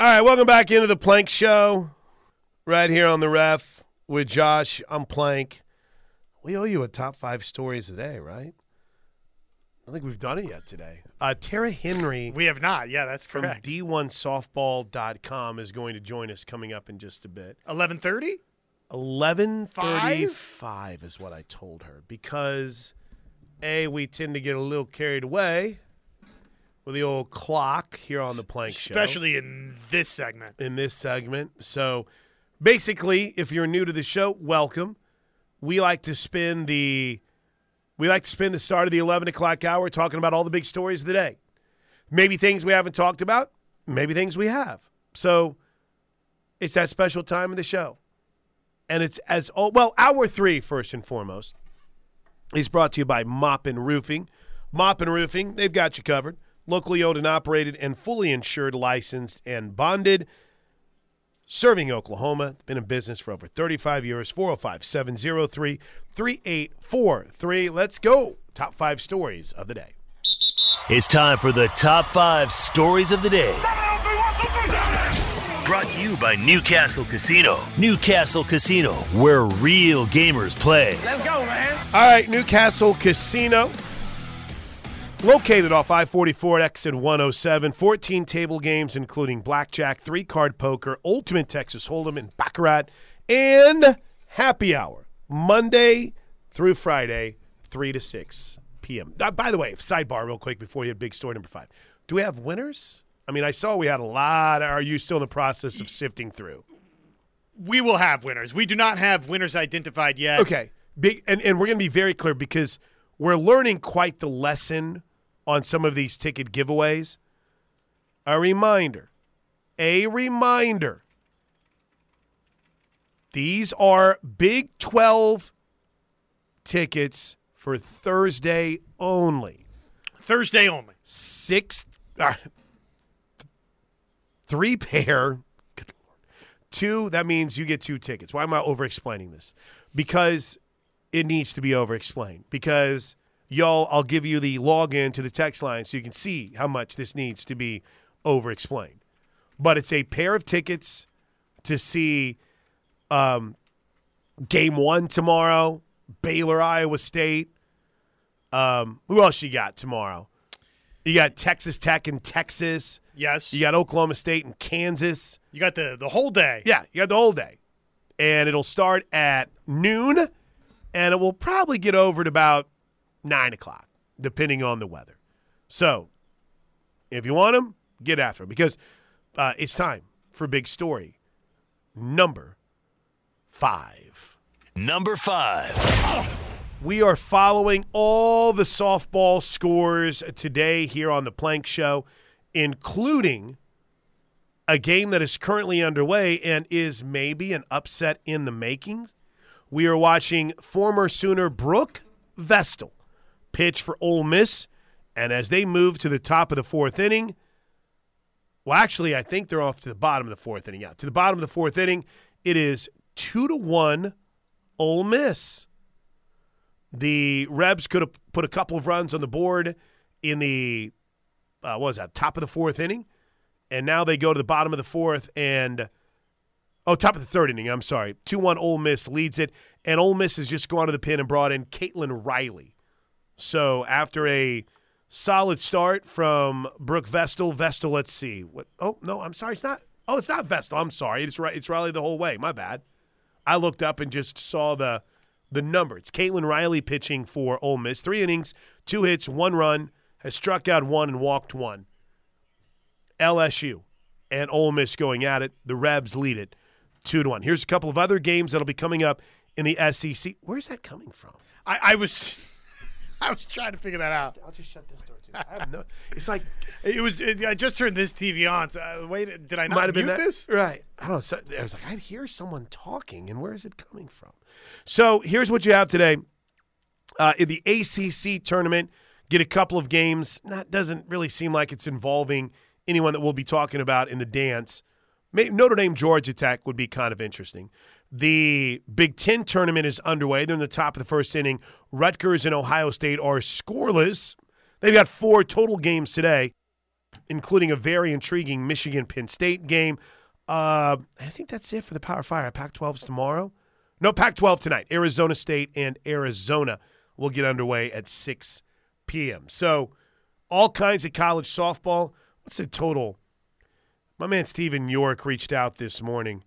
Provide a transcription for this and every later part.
All right, welcome back into the Plank Show, right here on the ref with Josh. I'm Plank. We owe you a top five stories today, right? I don't think we've done it yet today. Uh, Tara Henry We have not. Yeah, that's from correct. D1Softball.com is going to join us coming up in just a bit. Eleven thirty. Eleven thirty-five is what I told her because a we tend to get a little carried away with the old clock here on the Plank Show, Especially in this segment. in this segment. So basically, if you're new to the show, welcome. We like to spend the we like to spend the start of the eleven o'clock hour talking about all the big stories of the day. Maybe things we haven't talked about, maybe things we have. So it's that special time of the show. And it's as oh, well, hour three, first and foremost, is brought to you by Moppin Roofing. Moppin Roofing, they've got you covered. Locally owned and operated and fully insured, licensed, and bonded. Serving Oklahoma, been in business for over 35 years. 405 703 3843. Let's go. Top five stories of the day. It's time for the top five stories of the day. Brought to you by Newcastle Casino. Newcastle Casino, where real gamers play. Let's go, man. All right, Newcastle Casino. Located off I 44 exit 107, 14 table games, including blackjack, three card poker, ultimate Texas Hold'em, and Baccarat, and happy hour, Monday through Friday, 3 to 6 p.m. Uh, by the way, sidebar real quick before you had big story number five. Do we have winners? I mean, I saw we had a lot. Are you still in the process of sifting through? We will have winners. We do not have winners identified yet. Okay. Big and, and we're gonna be very clear because we're learning quite the lesson on some of these ticket giveaways. A reminder. A reminder. These are Big 12 tickets for Thursday only. Thursday only. Six uh, three pair. Two, that means you get two tickets. Why am I over explaining this? Because it needs to be over explained. Because y'all, I'll give you the login to the text line so you can see how much this needs to be over explained. But it's a pair of tickets to see um, game one tomorrow, Baylor, Iowa State. Um, who else you got tomorrow? You got Texas Tech and Texas. Yes. You got Oklahoma State and Kansas. You got the the whole day. Yeah, you got the whole day. And it'll start at noon, and it will probably get over to about 9 o'clock, depending on the weather. So, if you want them, get after them because uh, it's time for Big Story number five. Number five. We are following all the softball scores today here on the Plank Show, including a game that is currently underway and is maybe an upset in the making. We are watching former Sooner Brooke Vestal pitch for Ole Miss, and as they move to the top of the fourth inning, well, actually, I think they're off to the bottom of the fourth inning. Yeah, to the bottom of the fourth inning, it is two to one, Ole Miss. The Rebs could have put a couple of runs on the board in the uh, what was that top of the fourth inning, and now they go to the bottom of the fourth and oh top of the third inning. I'm sorry, two one Ole Miss leads it, and Ole Miss has just gone to the pin and brought in Caitlin Riley. So after a solid start from Brooke Vestal, Vestal, let's see what. Oh no, I'm sorry, it's not. Oh, it's not Vestal. I'm sorry, it's right. It's Riley the whole way. My bad. I looked up and just saw the the number. It's Caitlin Riley pitching for Ole Miss. Three innings, two hits, one run, has struck out one and walked one. LSU and Ole Miss going at it. The Rebs lead it two to one. Here's a couple of other games that'll be coming up in the SEC. Where's that coming from? I, I was I was trying to figure that out. I'll just shut this door too. I have no. It's like It was. It, I just turned this TV on. So, uh, wait, did I not might have been mute that. this? Right. I don't know. So, I was like, I hear someone talking, and where is it coming from? So here's what you have today. Uh, in the ACC tournament, get a couple of games. That doesn't really seem like it's involving anyone that we'll be talking about in the dance. May, Notre Dame Georgia Tech would be kind of interesting. The Big Ten tournament is underway. They're in the top of the first inning. Rutgers and Ohio State are scoreless. They've got four total games today. including a very intriguing Michigan Penn State game. Uh, I think that's it for the Power Five. Pac 12's tomorrow. No, Pac 12 tonight. Arizona State and Arizona will get underway at 6 p.m. So, all kinds of college softball. What's the total? My man Stephen York reached out this morning,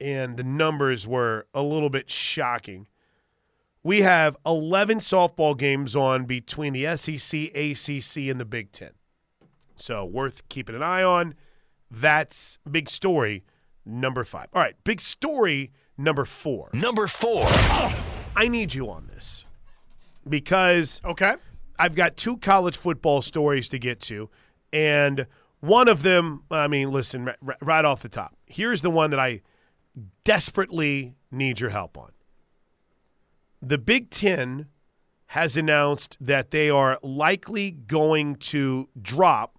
and the numbers were a little bit shocking. We have 11 softball games on between the SEC, ACC, and the Big Ten. So, worth keeping an eye on. That's big story number five. All right, big story number four. Number four. I need you on this because Okay. I've got two college football stories to get to, and one of them, I mean, listen, r- r- right off the top, here's the one that I desperately need your help on. The Big Ten has announced that they are likely going to drop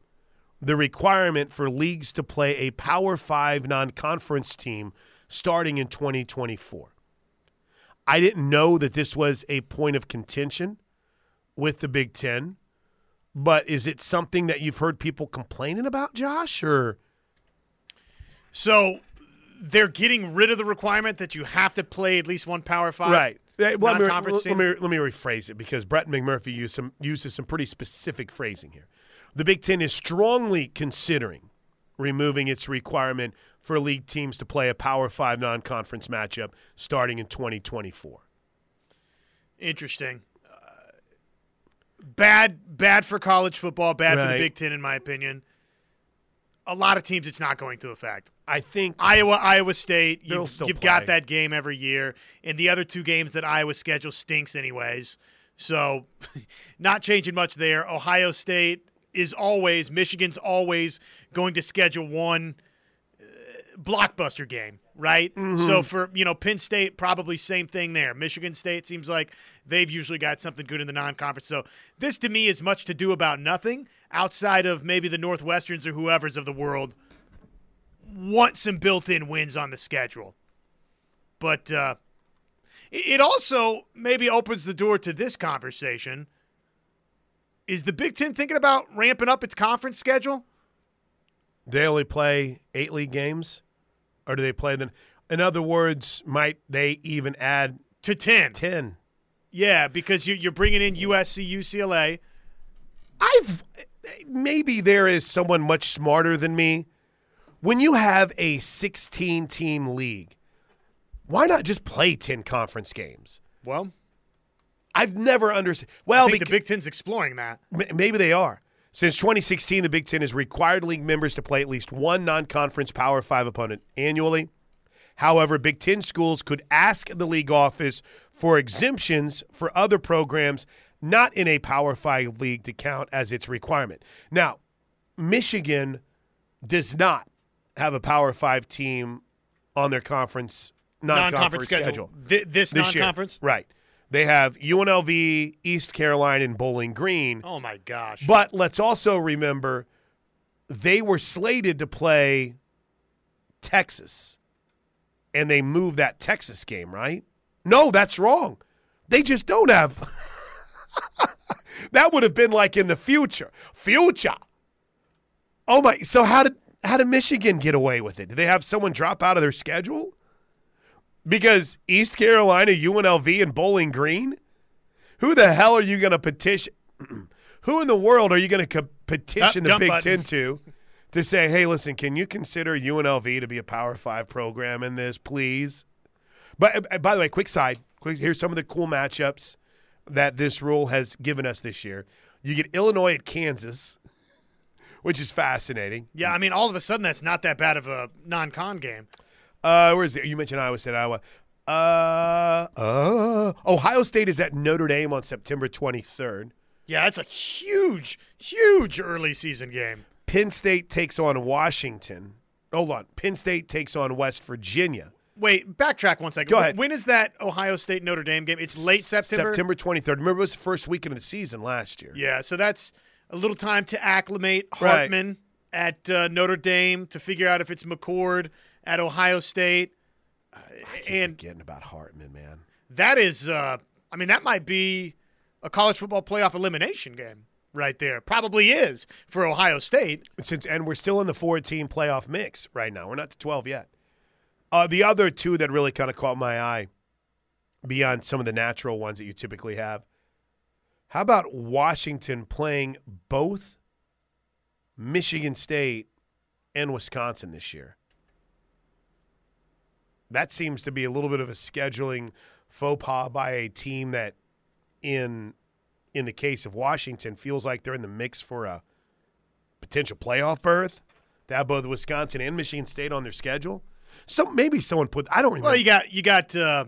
the requirement for leagues to play a Power Five non conference team starting in 2024. I didn't know that this was a point of contention with the Big Ten, but is it something that you've heard people complaining about, Josh? Or So they're getting rid of the requirement that you have to play at least one Power Five. right? Well, let, me, let, me, let me rephrase it because Brett McMurphy used some, uses some pretty specific phrasing here. The Big Ten is strongly considering removing its requirement for league teams to play a Power Five non conference matchup starting in 2024. Interesting. Uh, bad, bad for college football. Bad for the Big Ten, in my opinion. A lot of teams, it's not going to affect. I think Iowa, Iowa State. You've, still you've got that game every year, and the other two games that Iowa schedule stinks anyways. So, not changing much there. Ohio State is always Michigan's always going to schedule one blockbuster game, right? Mm-hmm. So for you know Penn State, probably same thing there. Michigan State seems like they've usually got something good in the non-conference. So this to me is much to do about nothing outside of maybe the Northwesterns or whoever's of the world want some built-in wins on the schedule. But uh, it it also maybe opens the door to this conversation. Is the Big Ten thinking about ramping up its conference schedule? They only play eight league games, or do they play them? In other words, might they even add To 10. ten? Yeah, because you, you're bringing in USC, UCLA. I've maybe there is someone much smarter than me. When you have a 16 team league, why not just play 10 conference games? Well, I've never understood. Well, beca- the Big Ten's exploring that. M- Maybe they are. Since 2016, the Big Ten has required league members to play at least one non conference Power Five opponent annually. However, Big Ten schools could ask the league office for exemptions for other programs not in a Power Five league to count as its requirement. Now, Michigan does not have a Power Five team on their conference non Non-conference schedule. Th- this this year. non-conference? Right. They have UNLV, East Carolina, and Bowling Green. Oh my gosh. But let's also remember they were slated to play Texas, and they moved that Texas game, right? No, that's wrong. They just don't have. that would have been like in the future. Future. Oh my! So how did how did Michigan get away with it? Did they have someone drop out of their schedule? Because East Carolina, UNLV, and Bowling Green. Who the hell are you going to petition? Who in the world are you going to petition the Big button. Ten to to say, hey, listen, can you consider UNLV to be a Power Five program in this, please? But uh, by the way, quick side, quick, here's some of the cool matchups that this rule has given us this year. You get Illinois at Kansas, which is fascinating. yeah, I mean, all of a sudden, that's not that bad of a non-con game. Uh, where is it? You mentioned Iowa State, Iowa. Uh, uh, Ohio State is at Notre Dame on September 23rd. Yeah, that's a huge, huge early season game. Penn State takes on Washington. Hold on. Penn State takes on West Virginia. Wait, backtrack one second. Go ahead. When is that Ohio State Notre Dame game? It's late September. September 23rd. Remember, it was the first weekend of the season last year. Yeah, so that's a little time to acclimate Right. Hartman at uh, Notre Dame to figure out if it's McCord at Ohio State. Uh, and Forgetting about Hartman, man. that is, uh, I mean, that might be a college football playoff elimination game. right there. Probably is for Ohio State. Since and we're still in the four-team playoff mix right now. We're not to twelve yet. Uh, the other two that really kind of caught my eye, beyond some of the natural ones that you typically have, how about Washington playing both Michigan State and Wisconsin this year? That seems to be a little bit of a scheduling faux pas by a team that, in in the case of Washington, feels like they're in the mix for a potential playoff berth. They have both Wisconsin and Michigan State on their schedule. So maybe someone put I don't remember. Well, you got you got uh,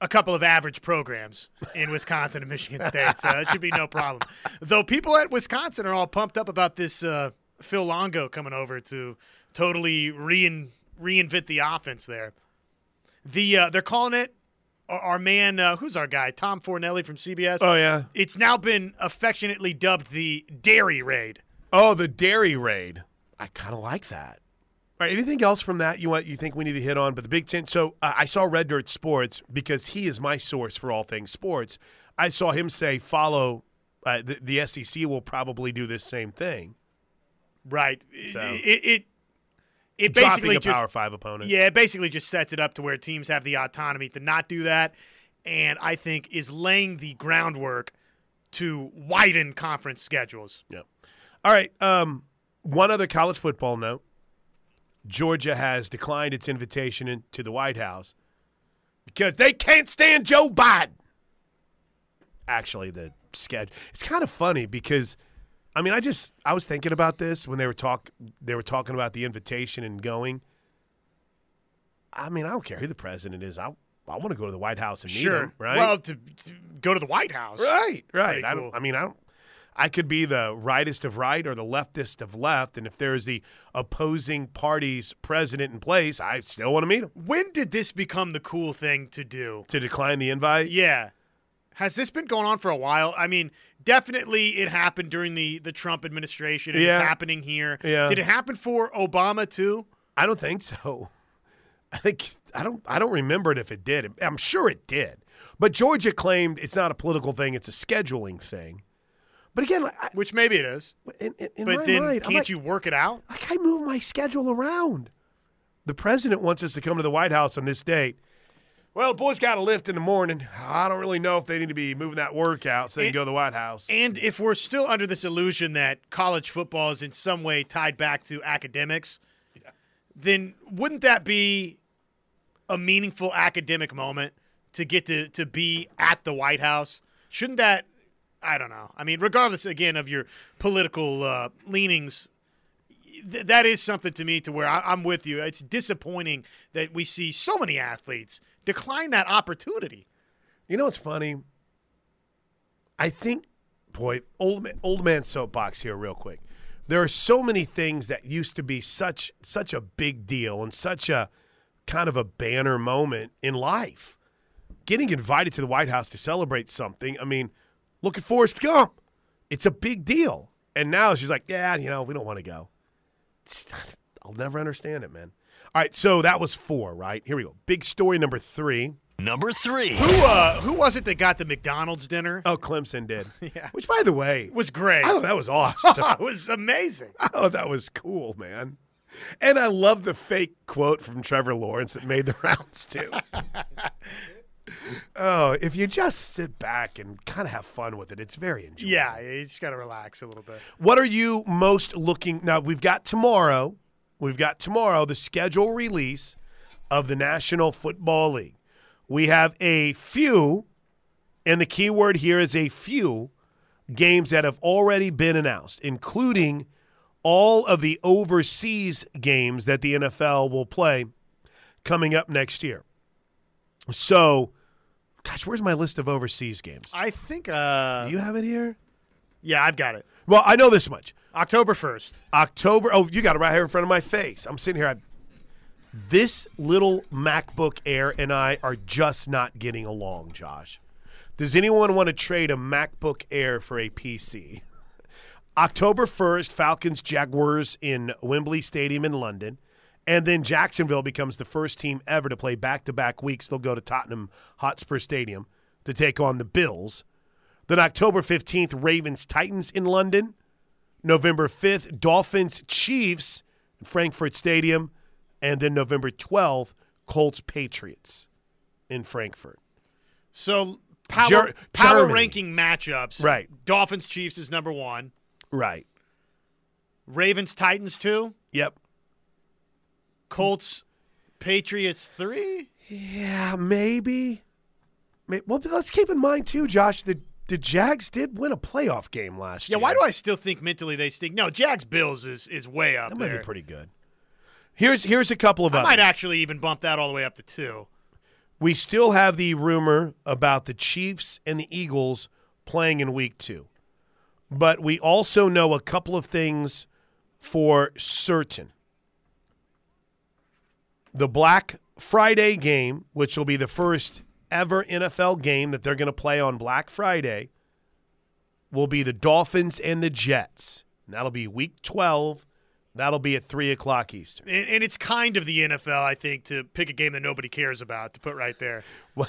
a couple of average programs in Wisconsin and Michigan State, so it should be no problem. Though people at Wisconsin are all pumped up about this uh, Phil Longo coming over to totally rein, reinvent the offense there. The uh, they're calling it our, our man, uh, who's our guy, Tom Fornelli from CBS. oh yeah. It's now been affectionately dubbed the Dairy Raid. Oh, the dairy raid. I kind of like that. All right. Anything else from that you want you think we need to hit on? But the Big Ten. So uh, I saw Red Dirt Sports because he is my source for all things sports. I saw him say follow. Uh, the, the SEC will probably do this same thing. Right. So- It it, it basically just Power Five opponent. Yeah, it basically just sets it up to where teams have the autonomy to not do that, and I think is laying the groundwork to widen conference schedules. Yeah. All right. Um, one other college football note: Georgia has declined its invitation in, to the White House because they can't stand Joe Biden. Actually, the schedule. It's kind of funny because, I mean, I just I was thinking about this when they were talk they were talking about the invitation and going. I mean, I don't care who the president is. I I want to go to the White House and meet Sure, him. Right. Well, to, to go to the White House. Right, right. Pretty I don't. I mean, I don't. I could be the rightest of right or the leftist of left, and if there's the opposing party's president in place, I still want to meet him. When did this become the cool thing to do? To decline the invite, Yeah. Has this been going on for a while? I mean, definitely it happened during the, the Trump administration, and Yeah. it's happening here. Yeah. Did it happen for Obama too? I don't think so. I think I don't. I don't remember it if it did. I'm sure it did, but Georgia claimed it's not a political thing; it's a scheduling thing. But again, I, Which maybe it is. in, in, in But then mind, can't like, you work it out? like I move my schedule around. The president wants us to come to the White House on this date. Well, the boys got a lift in the morning. I don't really know if they need to be moving that workout so they can go to the White House. And if we're still under this illusion that college football is in some way tied back to academics, then wouldn't that be a meaningful academic moment to get to, to be at the White House? Shouldn't that, I don't know. I mean, regardless, again, of your political uh, leanings, th- that is something to me to where I, I'm with you. It's disappointing that we see so many athletes decline that opportunity. You know what's funny? I think, boy, old man, old man soapbox here, real quick. There are so many things that used to be such such a big deal and such a kind of a banner moment in life. Getting invited to the White House to celebrate something. I mean, look at Forrest Gump. It's a big deal. And now she's like, yeah, you know, we don't want to go. It's not- I'll never understand it, man. All right, so that was four, right? Here we go. Big story number three. Number three. Who uh, who was it that got the McDonald's dinner? Oh, Clemson did. Yeah. Which, by the way, was great. I thought that was awesome. it was amazing. I thought that was cool, man. And I love the fake quote from Trevor Lawrence that made the rounds too. Oh, if you just sit back and kind of have fun with it, it's very enjoyable. Yeah, you just got to relax a little bit. What are you most looking? Now we've got tomorrow. We've got tomorrow the schedule release of the National Football League. We have a few, and the key word here is a few games that have already been announced, including all of the overseas games that the NFL will play coming up next year. So, gosh, where's my list of overseas games? I think. Uh, Do you have it here? yeah, I've got it. Well, I know this much. October first. October. Oh, you got it right here in front of my face. I'm sitting here. I, this little MacBook Air and I are just not getting along, Josh. Does anyone want to trade a MacBook Air for a PC? October 1st, Falcons Jaguars in Wembley Stadium in London. And then Jacksonville becomes the first team ever to play back to back weeks. They'll go to Tottenham Hotspur Stadium to take on the Bills. Then October 15th, Ravens Titans in London. November 5th, Dolphins Chiefs in Frankfurt Stadium. And then November 12th, Colts Patriots in Frankfurt. So power Ger- power Germany. ranking matchups. Right. Dolphins Chiefs is number one. Right. Ravens Titans two. Yep. Colts Patriots three. Yeah, maybe. May- Well, let's keep in mind too, Josh. The the Jags did win a playoff game last Yeah, year. Yeah, why do I still think mentally they stink? No, Jags Bills is is way up That there. might be pretty good. Here's here's a couple of I others. might actually even bump that all the way up to two. we still have the rumor about the Chiefs and the Eagles playing in week two. But we also know a couple of things for certain. The Black Friday game, which will be the first ever NFL game that they're going to play on Black Friday, will be the Dolphins and the Jets. And that'll be week 12. That'll be at 3 o'clock Eastern. And, and it's kind of the NFL, I think, to pick a game that nobody cares about to put right there. Well,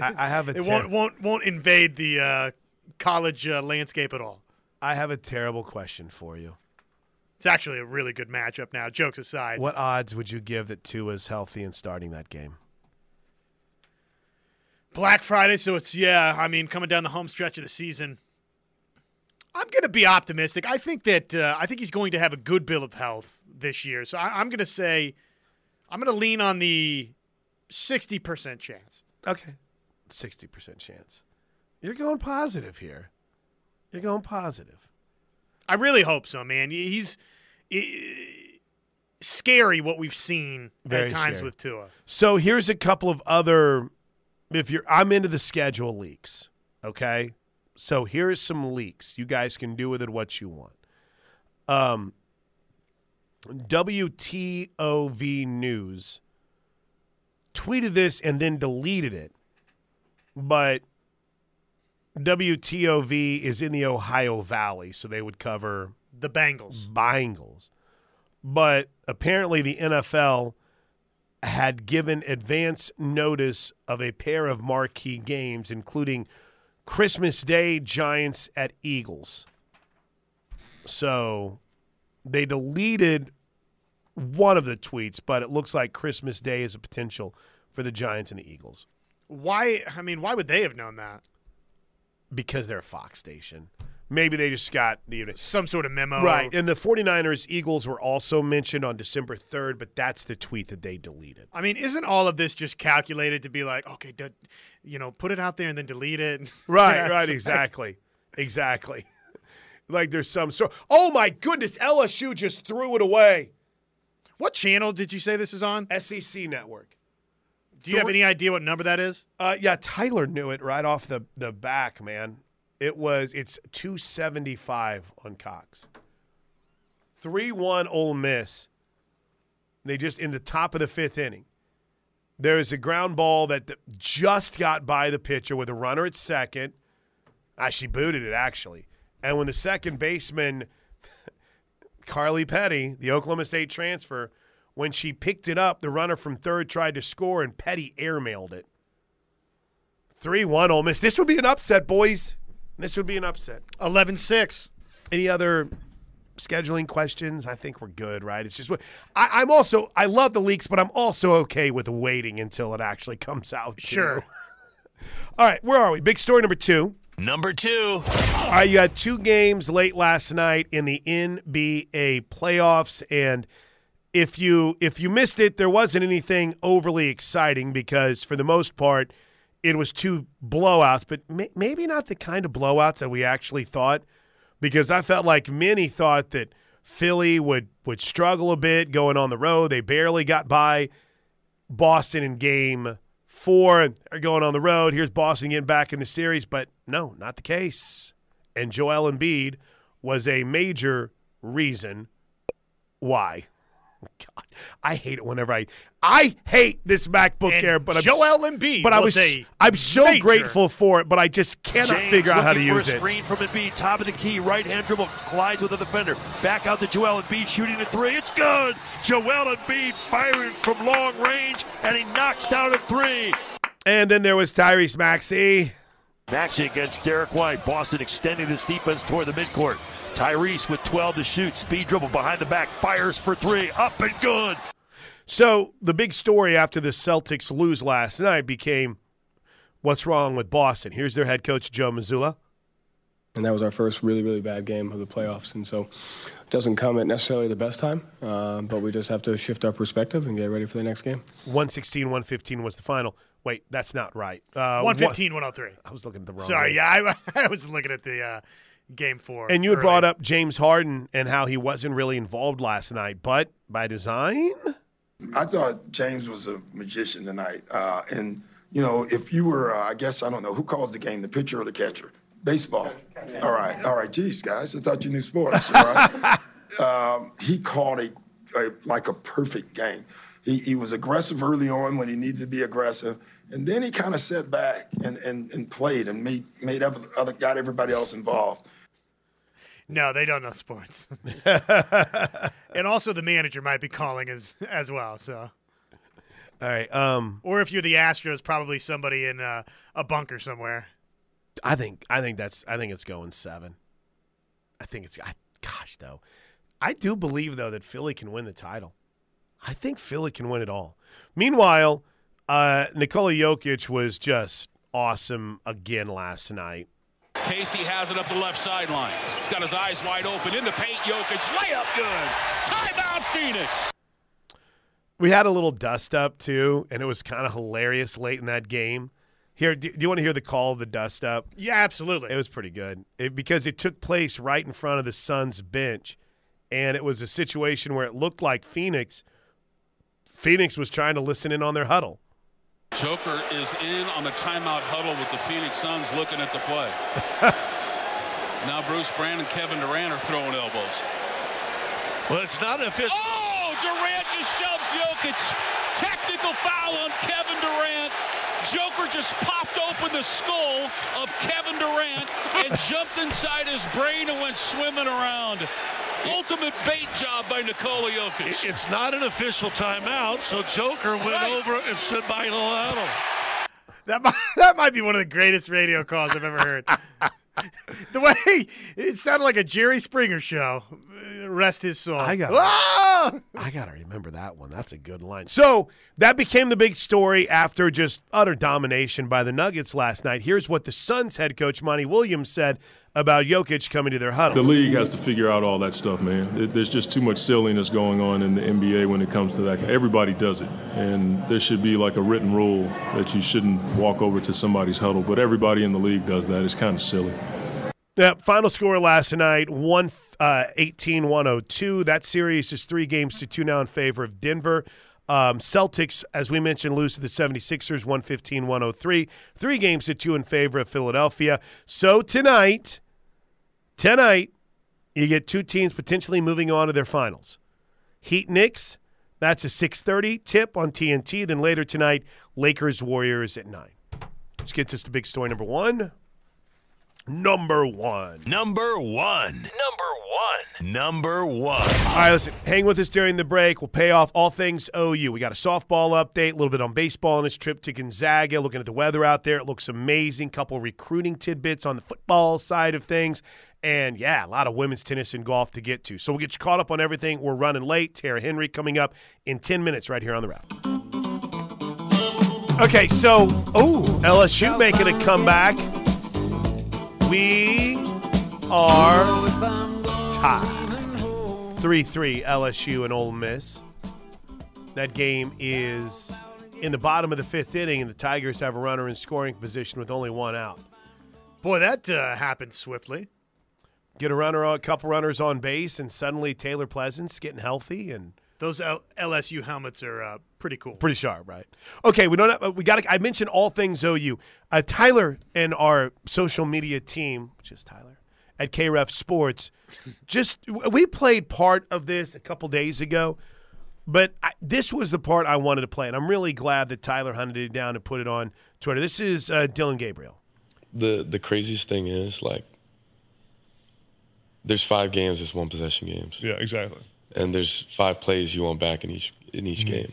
I, I have a It ter- won't won't won't invade the uh, college uh, landscape at all. I have a terrible question for you. It's actually a really good matchup now. Jokes aside, What odds would you give that Tua's healthy and starting that game? Black Friday, so it's yeah. I mean, coming down the home stretch of the season, I'm going to be optimistic. I think that uh, I think he's going to have a good bill of health this year. So I, I'm going to say I'm going to lean on the sixty percent chance. Okay. 60% chance. You're going positive here. You're going positive. I really hope so, man. He's scary what we've seen Very at times scary. with Tua. So here's a couple of other if you're I'm into the schedule leaks, okay? So here's some leaks. You guys can do with it what you want. Um WTOV News tweeted this and then deleted it. But WTOV is in the Ohio Valley, so they would cover The Bengals. Bengals. But apparently, the NFL had given advance notice of a pair of marquee games, including Christmas Day Giants at Eagles. So they deleted one of the tweets, but it looks like Christmas Day is a potential for the Giants and the Eagles Why? I mean, why would they have known that? because they're a Fox station. Maybe they just got the Some sort of memo, Right. And the 49ers Eagles were also mentioned on December 3rd, but that's the tweet that they deleted. I mean, isn't all of this just calculated to be like, okay, d- you know, put it out there and then delete it? Right, Yeah, right, like- exactly. Exactly. like there's some sort Oh my goodness, LSU just threw it away. What channel did you say this is on? SEC network. Do you have any idea what number that is? Uh yeah, Tyler knew it right off the the back, man. It was it's 275 on Cox. 3-1 Ole Miss. They just in the top of the 5th inning. There is a ground ball that just got by the pitcher with a runner at second. Ah, she booted it actually. And when the second baseman Carly Petty, the Oklahoma State transfer, when she picked it up, the runner from third tried to score and Petty airmailed it. 3 1 Ole Miss. This would be an upset, boys. This would be an upset. 11 6. Any other scheduling questions? I think we're good, right? It's just what I, I'm also I love the leaks, but I'm also okay with waiting until it actually comes out. too. Sure. All right, where are we? Big story number two. Number two. All right, you had two games late last night in the NBA playoffs, and if you if you missed it, there wasn't anything overly exciting because for the most part, it was two blowouts, but may, maybe not the kind of blowouts that we actually thought. Because I felt like many thought that Philly would would struggle a bit going on the road. They barely got by Boston in game four. They're going on the road. Here's Boston getting back in the series, but no, not the case. And Joel Embiid was a major reason why. God, I hate it whenever I I hate this MacBook And Air, but I'm Embiid But I was I'm so major- grateful for it, but I just cannot James figure out how to use a it. screen from Embiid, top of the key, right hand dribble, collides with the defender. Back out to Joel Embiid, shooting a three. It's good. Joel Embiid firing from long range, and he knocks down a three. And then there was Tyrese Maxey. Maxey against Derrick White. Boston extending this defense toward the midcourt. Tyrese with 12 to shoot. Speed dribble behind the back. Fires for three. Up and good. So the big story after the Celtics lose last night became what's wrong with Boston. Here's their head coach, Joe Mazzulla. And that was our first really, really bad game of the playoffs. And so it doesn't come at necessarily the best time, uh, but we just have to shift our perspective and get ready for the next game. 116 115 was the final. Wait, that's not right. Uh, 115 103. I was looking at the wrong Sorry, game. yeah, I, I was looking at the uh, game four. And you had earlier. brought up James Harden and how he wasn't really involved last night, but by design? I thought James was a magician tonight. Uh, and, you know, if you were, uh, I guess, I don't know, who calls the game, the pitcher or the catcher? Baseball. All right. All right. Geez, guys, I thought you knew sports. All right. um, he called a, a, like a perfect game. He, he was aggressive early on when he needed to be aggressive. And then he kind of sat back and, and, and played and made, made other, other, got everybody else involved. No, they don't know sports. and also, the manager might be calling as as well. So, All right. Um, or if you're the Astros, probably somebody in uh, a bunker somewhere. I think I think that's I think it's going seven. I think it's I, gosh though. I do believe though that Philly can win the title. I think Philly can win it all. Meanwhile, uh, Nikola Jokic was just awesome again last night. Casey has it up the left sideline. He's got his eyes wide open in the paint. Jokic layup good. Timeout Phoenix. We had a little dust up too, and it was kind of hilarious late in that game. Here, do, do you want to hear the call of the dust up? Yeah, absolutely. It was pretty good it, because it took place right in front of the Suns bench, and it was a situation where it looked like Phoenix. Phoenix was trying to listen in on their huddle. Joker is in on the timeout huddle with the Phoenix Suns looking at the play. now Bruce Brown and Kevin Durant are throwing elbows. Well, it's not an official. Oh, Durant just shoves Jokic. Technical foul on Kevin Durant. Joker just popped open the skull of Kevin Durant and jumped inside his brain and went swimming around. Ultimate bait job by Nikola Jokic. It's not an official timeout, so Joker went Right. over and stood by the huddle. That might, that might be one of the greatest radio calls I've ever heard. the way it sounded like a Jerry Springer show. Rest his soul. I got- Ah! I got to remember that one. That's a good line. So that became the big story after just utter domination by the Nuggets last night. Here's what the Suns head coach, Monty Williams, said about Jokic coming to their huddle. The league has to figure out all that stuff, man. There- There's just too much silliness going on in the NBA when it comes to that. Everybody does it, and there should be like a written rule that you shouldn't walk over to somebody's huddle. But everybody in the league does that. It's kind of silly. Yeah, final score last night, one uh, 18-102. That series is three games to two now in favor of Denver. Um, Celtics, as we mentioned, lose to the 76ers, 115-103. Three games to two in favor of Philadelphia. So tonight, tonight, you get two teams potentially moving on to their finals. Heat Knicks, that's a 6.30 tip on TNT. Then later tonight, Lakers Warriors at 9. Which gets us to big story number one. Number one. Number one. Number one. Number one. All right, listen, hang with us during the break. We'll pay off all things OU. We got a softball update, a little bit on baseball on its trip to Gonzaga, looking at the weather out there. It looks amazing. Couple recruiting tidbits on the football side of things. And yeah, a lot of women's tennis and golf to get to. So we'll get you caught up on everything. We're running late. Tara Henry coming up in 10 minutes right here on the route. Okay, so, oh, LSU making a comeback. We are tied. 3 3 LSU and Ole Miss. That game is in the bottom of the fifth inning, and the Tigers have a runner in scoring position with only one out. Boy, that uh, happened swiftly. Get a runner, a couple runners on base, and suddenly Taylor Pleasants getting healthy and Those L- LSU helmets are uh, pretty cool. pretty sharp, right? Okay, we don't. Have, we got. to I mentioned all things OU. Uh, Tyler and our social media team, which is Tyler at KREF Sports, just we played part of this a couple days ago, but I, this was the part I wanted to play, and I'm really glad that Tyler hunted it down and put it on Twitter. This is uh, Dillon Gabriel. the the craziest thing is like there's five games it's one possession games Yeah, exactly. And there's five plays you want back in each in each mm-hmm. game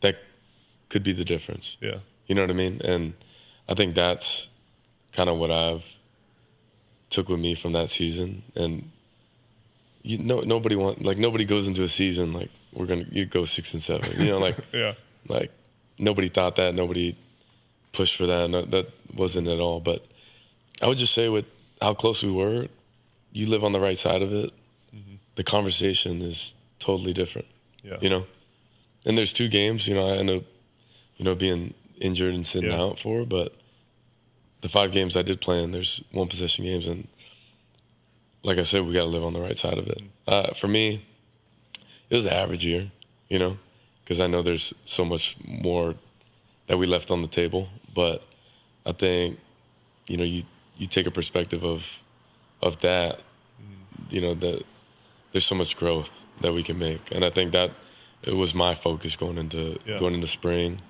that could be the difference Yeah. you know what i mean and i think that's kind of what I've took with me from that season. And you know, nobody want like nobody goes into a season like we're gonna you go six and seven. You know, like Yeah. like nobody thought that. Nobody pushed for that. No, that wasn't at all. But I would just say with how close we were, you live on the right side of it. Mm-hmm. The conversation is totally different. Yeah. You know, and there's two games. You know, I ended up, you know, being injured and sitting Yeah. out for, but the five games I did play in, there's one possession games, and like I said, we got to live on the right side of it. Uh, for me, it was an average year, you know, because I know there's so much more that we left on the table. But I think, you know, you you take a perspective of of that, you know, that there's so much growth that we can make, and I think that it was my focus going into Yeah. going into spring,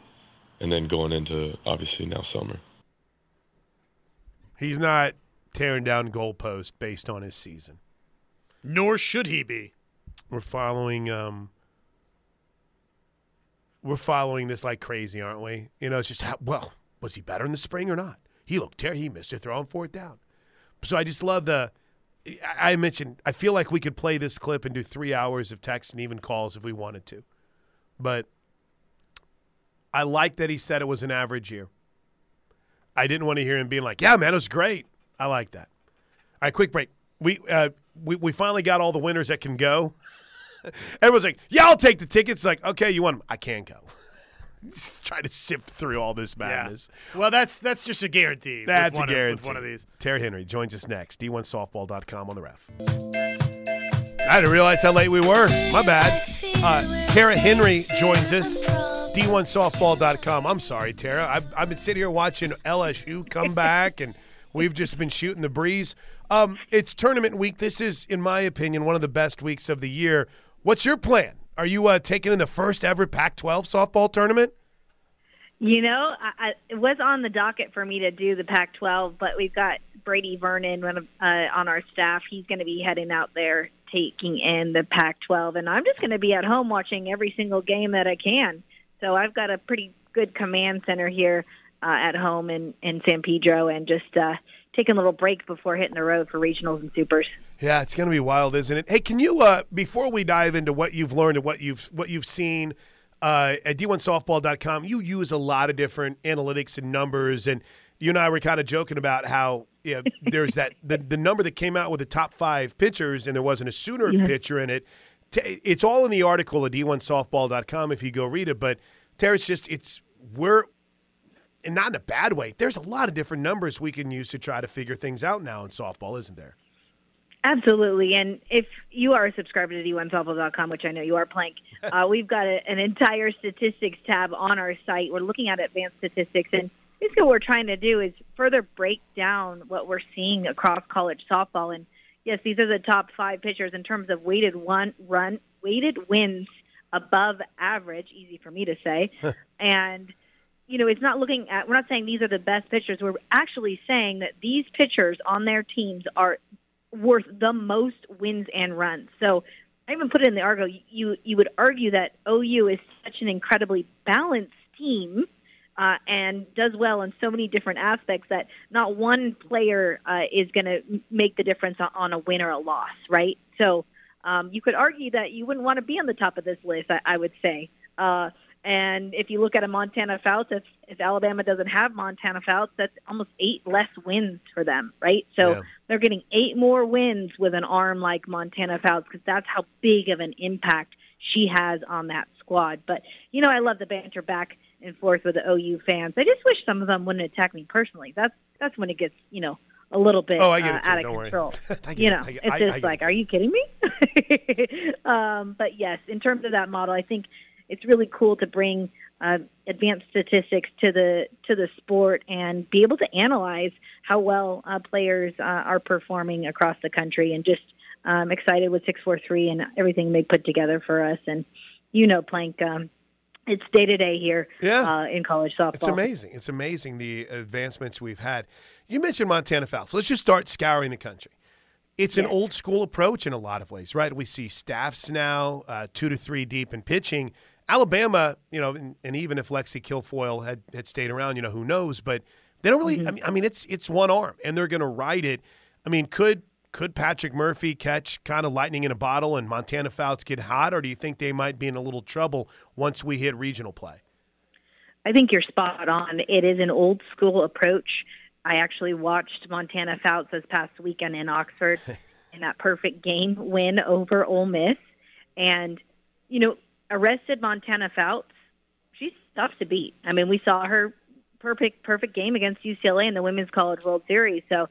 and then going into obviously now summer. He's not tearing down goalposts based on his season. Nor should he be. We're following um we're following this like crazy, aren't we? You know, it's just how well, was he better in the spring or not? He looked terrible. He missed a throw on fourth down. So I just love the I mentioned I feel like we could play this clip and do three hours of text and even calls if we wanted to. But I like that he said it was an average year. I didn't want to hear him being like, "Yeah, man, it was great." I like that. All right, quick break. We uh, we we finally got all the winners that can go. Everyone's like, "Yeah, I'll take the tickets." Like, okay, you want them? I can't go. Try to sift through all this madness. Well, that's that's just a guarantee. That's a guarantee. with one of these. Tara Henry joins us next. D1softball.com on the ref. I didn't realize how late we were. My bad. Uh, Tara Henry joins us. D1softball.com. I'm sorry, Tara. I've, I've been sitting here watching LSU come back, and we've just been shooting the breeze. Um, it's tournament week. This is, in my opinion, one of the best weeks of the year. What's your plan? Are you uh, taking in the first ever Pac 12 softball tournament? You know, I, it was on the docket for me to do the Pac-12, but we've got Brady Vernon one of, uh, on our staff. He's going to be heading out there taking in the Pac-12, and I'm just going to be at home watching every single game that I can. So I've got a pretty good command center here uh, at home in, in San Pedro, and just uh, taking a little break before hitting the road for regionals and supers. Yeah, it's going to be wild, isn't it? Hey, can you uh, before we dive into what you've learned and what you've what you've seen uh, at d1softball.com, you use a lot of different analytics and numbers, and you and I were kind of joking about how yeah, there's that the, the number that came out with the top five pitchers, and there wasn't a Sooner Yeah. pitcher in it. It's all in the article at d1softball.com if you go read it. But Terrence, just it's we're and not in a bad way. There's a lot of different numbers we can use to try to figure things out now in softball, isn't there? Absolutely. And if you are a subscriber to d1softball.com, which I know you are, Plank, uh, we've got a, an entire statistics tab on our site. We're looking at advanced statistics. And basically what we're trying to do is further break down what we're seeing across college softball. And yes, these are the top five pitchers in terms of weighted one run, weighted wins above average, easy for me to say. and you know, it's not looking at, we're not saying these are the best pitchers. We're actually saying that these pitchers on their teams are worth the most wins and runs. So I even put it in the article. You you would argue that OU is such an incredibly balanced team uh, and does well in so many different aspects that not one player uh, is going to make the difference on, on a win or a loss, right? So um, you could argue that you wouldn't want to be on the top of this list. I, I would say. Uh, and if you look at a Montana Fouts, if, if Alabama doesn't have Montana Fouts, that's almost eight less wins for them, right? So Yeah. they're getting eight more wins with an arm like Montana Fouts because that's how big of an impact she has on that squad. But, you know, I love the banter back and forth with the OU fans. I just wish some of them wouldn't attack me personally. That's that's when it gets, you know, a little bit Oh, I get uh, it, too. out of Don't control. I get you know, I get- it's I- just I like, it. are you kidding me? um, but yes, in terms of that model, I think it's really cool to bring uh, advanced statistics to the to the sport and be able to analyze how well uh, players uh, are performing across the country. And just um, excited with six four three and everything they put together for us. And you know, Plank, um, it's day to day here Yeah. uh, in college softball. It's amazing. It's amazing the advancements we've had. You mentioned Montana Fouts. Let's just start scouring the country. It's an old school approach in a lot of ways, right? We see staffs now, uh, two to three deep in pitching. Alabama, you know, and, and even if Lexi Kilfoyle had, had stayed around, you know, who knows? But They don't really. I, mm-hmm. mean, I mean, it's it's one arm, and they're going to ride it. I mean, could could Patrick Murphy catch kind of lightning in a bottle and Montana Fouts get hot, or do you think they might be in a little trouble once we hit regional play? I think you're spot on. It is an old school approach. I actually watched Montana Fouts this past weekend in Oxford in that perfect game win over Ole Miss. And, you know, arrested Montana Fouts, she's tough to beat. I mean, we saw her perfect perfect game against UCLA in the Women's College World Series. So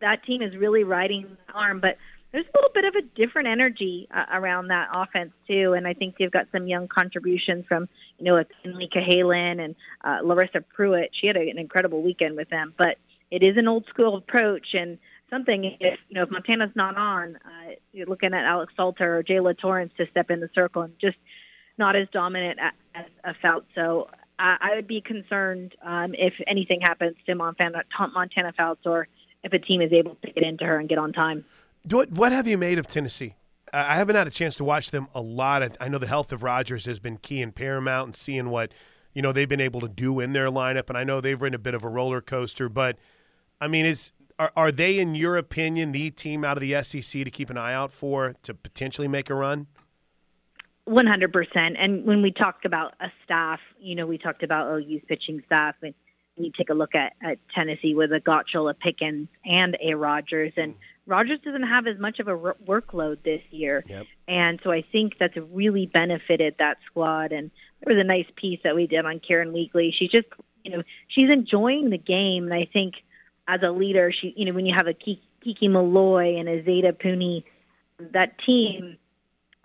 that team is really riding the arm, but there's a little bit of a different energy uh, around that offense too, and I think they've got some young contributions from you know Kenleigh Cahalan and uh, Larissa Preuitt. She had a, an incredible weekend with them, but it is an old school approach and something if you know if Montana's not on, uh, you're looking at Alex Salter or Jaala Torrence to step in the circle and just not as dominant as, a Fouts. So I, I would be concerned um, if anything happens to Montana Montana Fouts or if a team is able to get into her and get on time. What what have you made of Tennessee? I haven't had a chance to watch them a lot. I know the health of Rogers has been key and paramount, and seeing what you know they've been able to do in their lineup. And I know they've ridden a bit of a roller coaster, but I mean, is are, are they, in your opinion, the team out of the SEC to keep an eye out for to potentially make a run? One hundred percent. And when we talked about a staff, you know, we talked about oh, OU's pitching staff, and you take a look at, at Tennessee with a Gottshall, a Pickens, and a Rogers, and. Rogers doesn't have as much of a workload this year, yep. and so I think that's really benefited that squad. And there was a nice piece that we did on Karen Weekly. She's just, you know, she's enjoying the game, and I think as a leader, she, you know, when you have a Kiki Milloy and a Zaida Puni, that team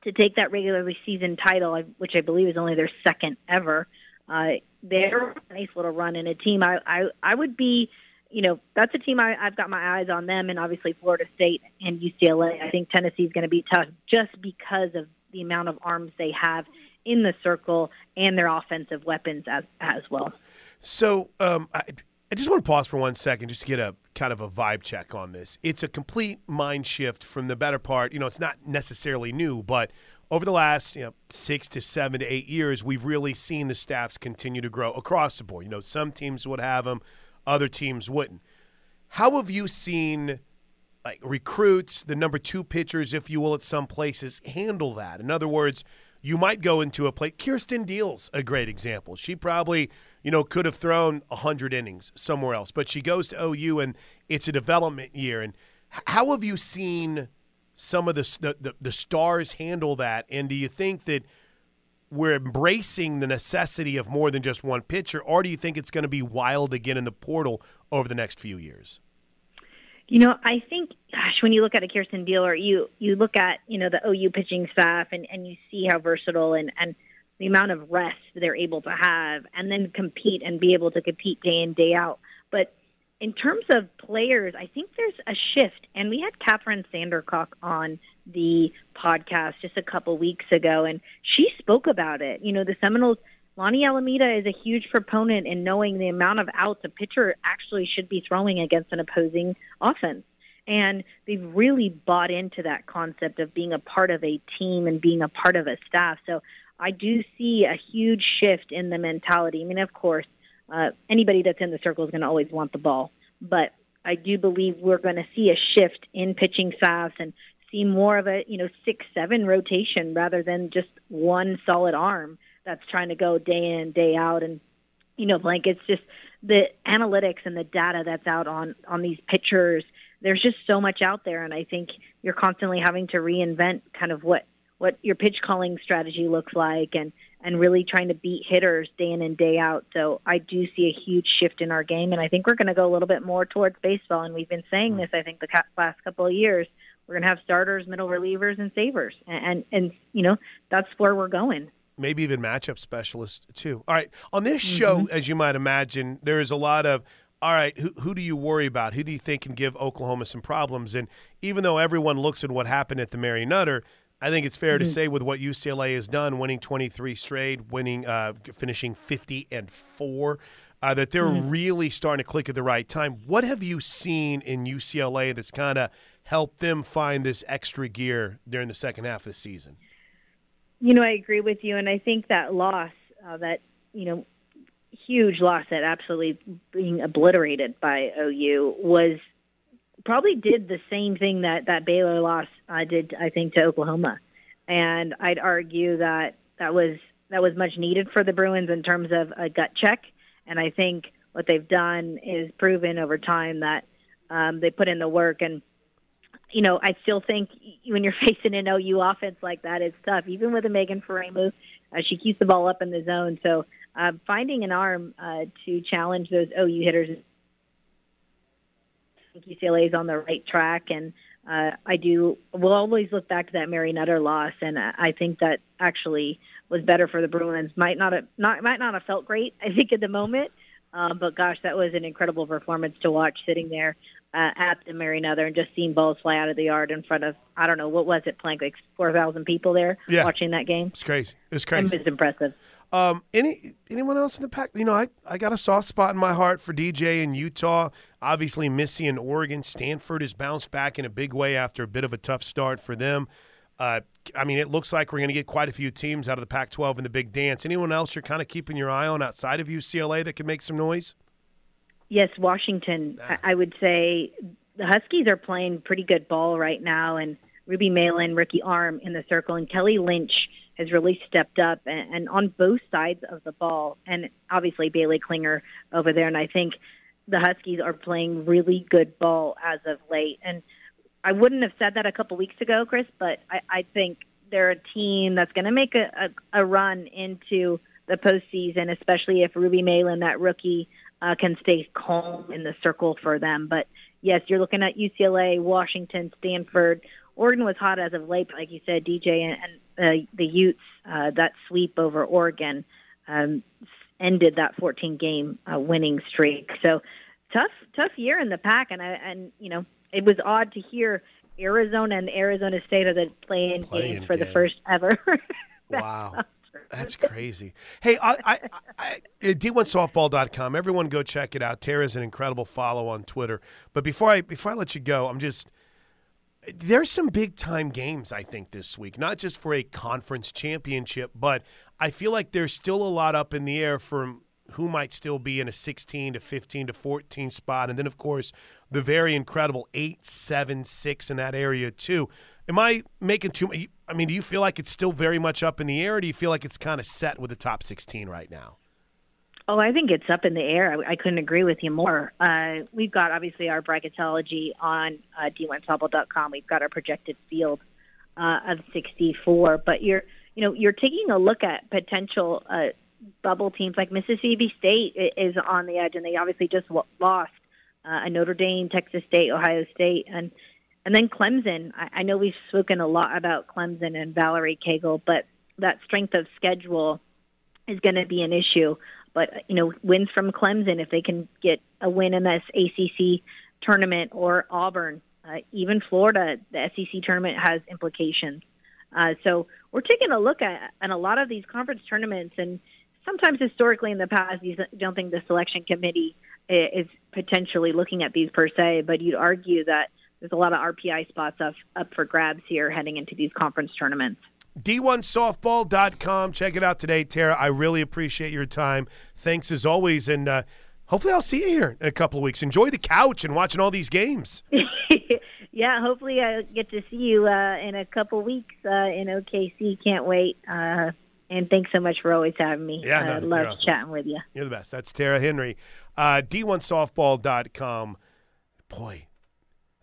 to take that regularly season title, which I believe is only their second ever, uh, they're a nice little run in a team. I, I, I would be, you know, that's a team I, I've got my eyes on them, and obviously Florida State and UCLA. I think Tennessee is going to be tough just because of the amount of arms they have in the circle and their offensive weapons as as well. So, um, I, I just want to pause for one second just to get a kind of a vibe check on this. It's a complete mind shift from the better part. You know, it's not necessarily new, but over the last you know six to seven to eight years, we've really seen the staffs continue to grow across the board. You know, some teams would have them, other teams wouldn't. How have you seen like recruits, the number two pitchers, if you will, at some places handle that? In other words, you might go into a play. Kierston Deal's a great example. She probably, you know, could have thrown 100 innings somewhere else, but she goes to OU and it's a development year. And how have you seen some of the, the, the stars handle that? And do you think that we're embracing the necessity of more than just one pitcher, or do you think it's going to be wild again in the portal over the next few years? You know, I think, gosh, when you look at a Kierston Deal or you you look at you know the OU pitching staff and and you see how versatile and and the amount of rest they're able to have, and then compete and be able to compete day in day out. But in terms of players, I think there's a shift, and we had Kathryn Sandercock on the podcast just a couple weeks ago, and she spoke about it. You know, the Seminoles Lonni Alameda is a huge proponent in knowing the amount of outs a pitcher actually should be throwing against an opposing offense. And they've really bought into that concept of being a part of a team and being a part of a staff. So I do see a huge shift in the mentality. I mean, of course, uh, anybody that's in the circle is going to always want the ball, but I do believe we're going to see a shift in pitching staffs and see more of a you know six seven rotation rather than just one solid arm that's trying to go day in day out and you know like it's just the analytics and the data that's out on on these pitchers there's just so much out there and i think you're constantly having to reinvent kind of what what your pitch calling strategy looks like and and really trying to beat hitters day in and day out so i do see a huge shift in our game and i think we're going to go a little bit more towards baseball and we've been saying this i think the last couple of years we're going to have starters middle relievers and savers and, and and you know that's where we're going maybe even matchup specialists too. All right, on this show, mm-hmm. as you might imagine, there is a lot of all right, who, who do you worry about? Who do you think can give Oklahoma some problems? And even though everyone looks at what happened at the Mary Nutter, I think it's fair mm-hmm. to say with what UCLA has done, winning 23 straight, winning, uh, finishing 50 and four, uh, that they're mm-hmm. really starting to click at the right time. What have you seen in UCLA that's kind of helped them find this extra gear during the second half of the season? You know, I agree with you, and I think that loss, uh, that you know, huge loss that absolutely being obliterated by OU was probably did the same thing that that Baylor loss uh, did, I think, to Oklahoma. And I'd argue that that was that was much needed for the Bruins in terms of a gut check. And I think what they've done is proven over time that um, they put in the work. And you know, I still think when you're facing an OU offense like that, it's tough. Even with a Megan Faraimo, uh, she keeps the ball up in the zone. So uh, finding an arm uh, to challenge those OU hitters I think UCLA is on the right track, and uh, I do. We'll always look back to that Mary Nutter loss, and I think that actually was better for the Bruins. Might not have not might not have felt great. I think at the moment, um, but gosh, that was an incredible performance to watch sitting there uh, at the Mary Nutter and just seeing balls fly out of the yard in front of I don't know what was it, Plank like four thousand people there Yeah. watching that game. It's crazy. It's It crazy. was impressive. Um, any anyone else in the pack? You know, I, I got a soft spot in my heart for DJ in Utah. Obviously, Missy in Oregon. Stanford has bounced back in a big way after a bit of a tough start for them. Uh, I mean, it looks like we're going to get quite a few teams out of the Pac-12 in the big dance. Anyone else you're kind of keeping your eye on outside of UCLA that can make some noise? Yes, Washington. I would say the Huskies are playing pretty good ball right now, and Ruby Meylan, Ricky Arm in the circle, and Kelly Lynch has really stepped up and, and on both sides of the ball, and obviously Baylee Klingler over there. And I think the Huskies are playing really good ball as of late. And I wouldn't have said that a couple weeks ago, Chris, but I, I think they're a team that's going to make a, a, a run into the postseason, especially if Ruby Meylan, that rookie, uh, can stay calm in the circle for them. But yes, you're looking at UCLA, Washington, Stanford. Oregon was hot as of late, but like you said, DJ and, and uh, the Utes, uh, that sweep over Oregon um, ended that 14 game uh, winning streak. So tough, tough year in the pack, and I, and you know it was odd to hear Arizona and Arizona State are the playing Play-in games for the first ever. Wow. That's crazy. Hey, I, I, I, at d1softball.com. Everyone go check it out. Tara's an incredible follow on Twitter. But before I before I let you go, I'm just there's some big time games I think this week. Not just for a conference championship, but I feel like there's still a lot up in the air for who might still be in a 16 to 15 to 14 spot, and then of course the very incredible eight, seven, six in that area too. Am I making too much? I mean, do you feel like it's still very much up in the air, or do you feel like it's kind of set with the top 16 right now? Oh, I think it's up in the air. I, I couldn't agree with you more. Uh, we've got obviously our bracketology on uh, d1topple.com. We've got our projected field uh, of 64, but you're you know you're taking a look at potential uh, bubble teams like Mississippi State is on the edge, and they obviously just lost uh, Notre Dame, Texas State, Ohio State, and and then Clemson. I, I know we've spoken a lot about Clemson and Valerie Cagle, but that strength of schedule is going to be an issue. But you know, wins from Clemson if they can get a win in this ACC tournament or Auburn, uh, even Florida, the SEC tournament has implications. Uh, so we're taking a look at, at a lot of these conference tournaments, and sometimes historically in the past, you don't think the selection committee is potentially looking at these per se, but you'd argue that there's a lot of RPI spots up, up for grabs here heading into these conference tournaments. D1softball.com. Check it out today, Tara. I really appreciate your time. Thanks as always. And uh, hopefully, I'll see you here in a couple of weeks. Enjoy the couch and watching all these games. yeah, hopefully I get to see you uh, in a couple weeks uh, in OKC. Can't wait. Uh, and thanks so much for always having me. Yeah, no, uh, love awesome. chatting with you. You're the best. That's Tara Henry. Uh, D1softball.com. Boy,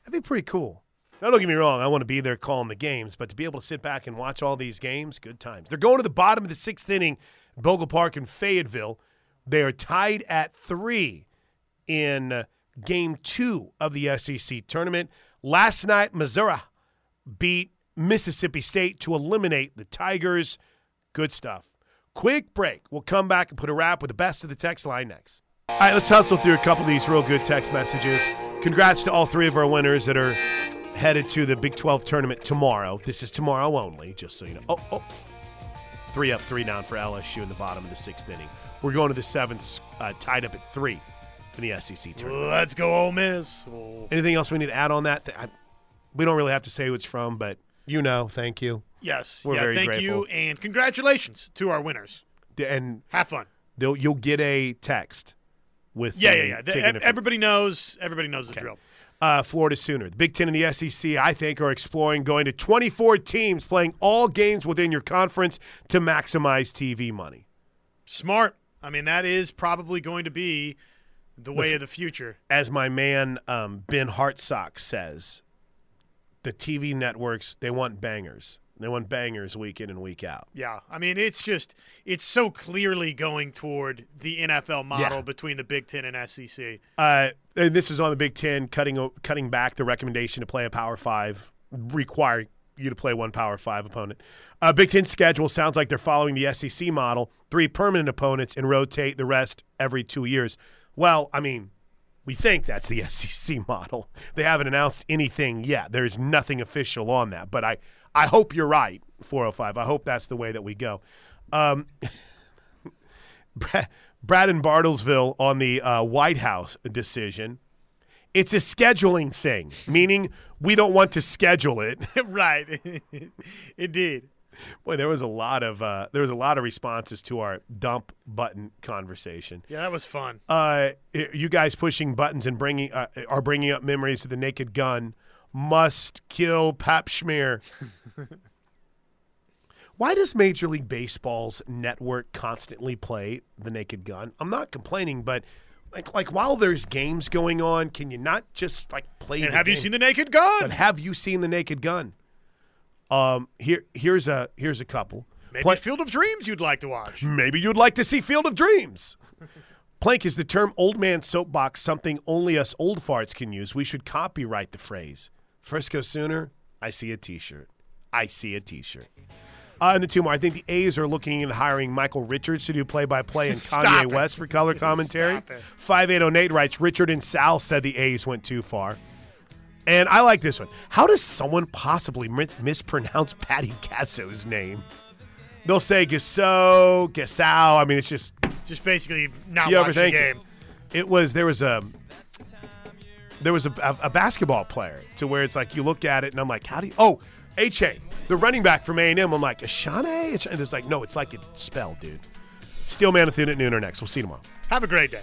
that'd be pretty cool. Now, don't get me wrong. I want to be there calling the games, but to be able to sit back and watch all these games, good times. They're going to the bottom of the sixth inning, Bogle Park in Fayetteville. They are tied at three in uh, game two of the SEC tournament. Last night, Missouri beat Mississippi State to eliminate the Tigers. Good stuff. Quick break. We'll come back and put a wrap with the best of the text line next. All right, let's hustle through a couple of these real good text messages. Congrats to all three of our winners that are headed to the Big 12 tournament tomorrow. This is tomorrow only, just so you know. Oh, oh. Three up, three down for LSU in the bottom of the sixth inning. We're going to the seventh, uh, tied up at three in the SEC tournament. Let's go, Ole Miss. Anything else we need to add on that? I, we don't really have to say who it's from, but you know, thank you. Yes. We're yeah, thank grateful. you, and congratulations to our winners. And Have fun. They'll you'll get a text with Yeah, yeah, yeah. The- ticket ev- info- everybody knows. Everybody knows the drill. Uh, Florida Sooner. The Big Ten and the SEC, I think, are exploring going to 24 teams playing all games within your conference to maximize TV money. Smart. I mean, that is probably going to be the way f- of the future. As my man um, Ben Hartsock says, the TV networks they want bangers. They want bangers week in and week out. Yeah, I mean, it's just it's so clearly going toward the NFL model Yeah. between the Big Ten and SEC. Uh, and this is on the Big Ten cutting cutting back the recommendation to play a Power Five, requiring you to play one Power Five opponent. Uh, Big Ten schedule sounds like they're following the SEC model: three permanent opponents and rotate the rest every two years. Well, I mean, we think that's the SEC model. They haven't announced anything yet. There's nothing official on that, but I I hope you're right. 405. I hope that's the way that we go. Um, Brad, in Bartlesville on the uh, White House decision. It's a scheduling thing, meaning we don't want to schedule it. right, indeed. Boy, there was a lot of uh, there was a lot of responses to our dump button conversation. Yeah, that was fun. Uh, you guys pushing buttons and bringing uh, are bringing up memories of the Naked Gun. Must kill Pap Schmear. Why does Major League Baseball's network constantly play the Naked Gun? I'm not complaining, but like like while there's games going on, can you not just like play? And have you seen the Naked Gun? But have you seen the Naked Gun? Um, here here's a here's a couple. Maybe Play- Field of Dreams you'd like to watch. Maybe you'd like to see Field of Dreams. Plank, is the term old man soapbox something only us old farts can use? We should copyright the phrase. Frisco Sooner, I see a t shirt. I see a t shirt. Uh, and the two more. I think the A's are looking at hiring Michael Richards to do play by play and Kanye it. West for color commentary. Stop it. 5808 writes Richard and Sal said the A's went too far. And I like this one. How does someone possibly mispronounce Patty Casso's name? They'll say Gasso, Gassau. I mean, it's just Just basically not you watching the game. it. It was there was a there was a, a, a basketball player to where it's like you look at it and I'm like, how do you? Oh, Achane, the running back from A and M. I'm like, Ashane. And it's like, no, it's like it's spelled, dude. Steel Steelman at noon or next. We'll see you tomorrow. Have a great day.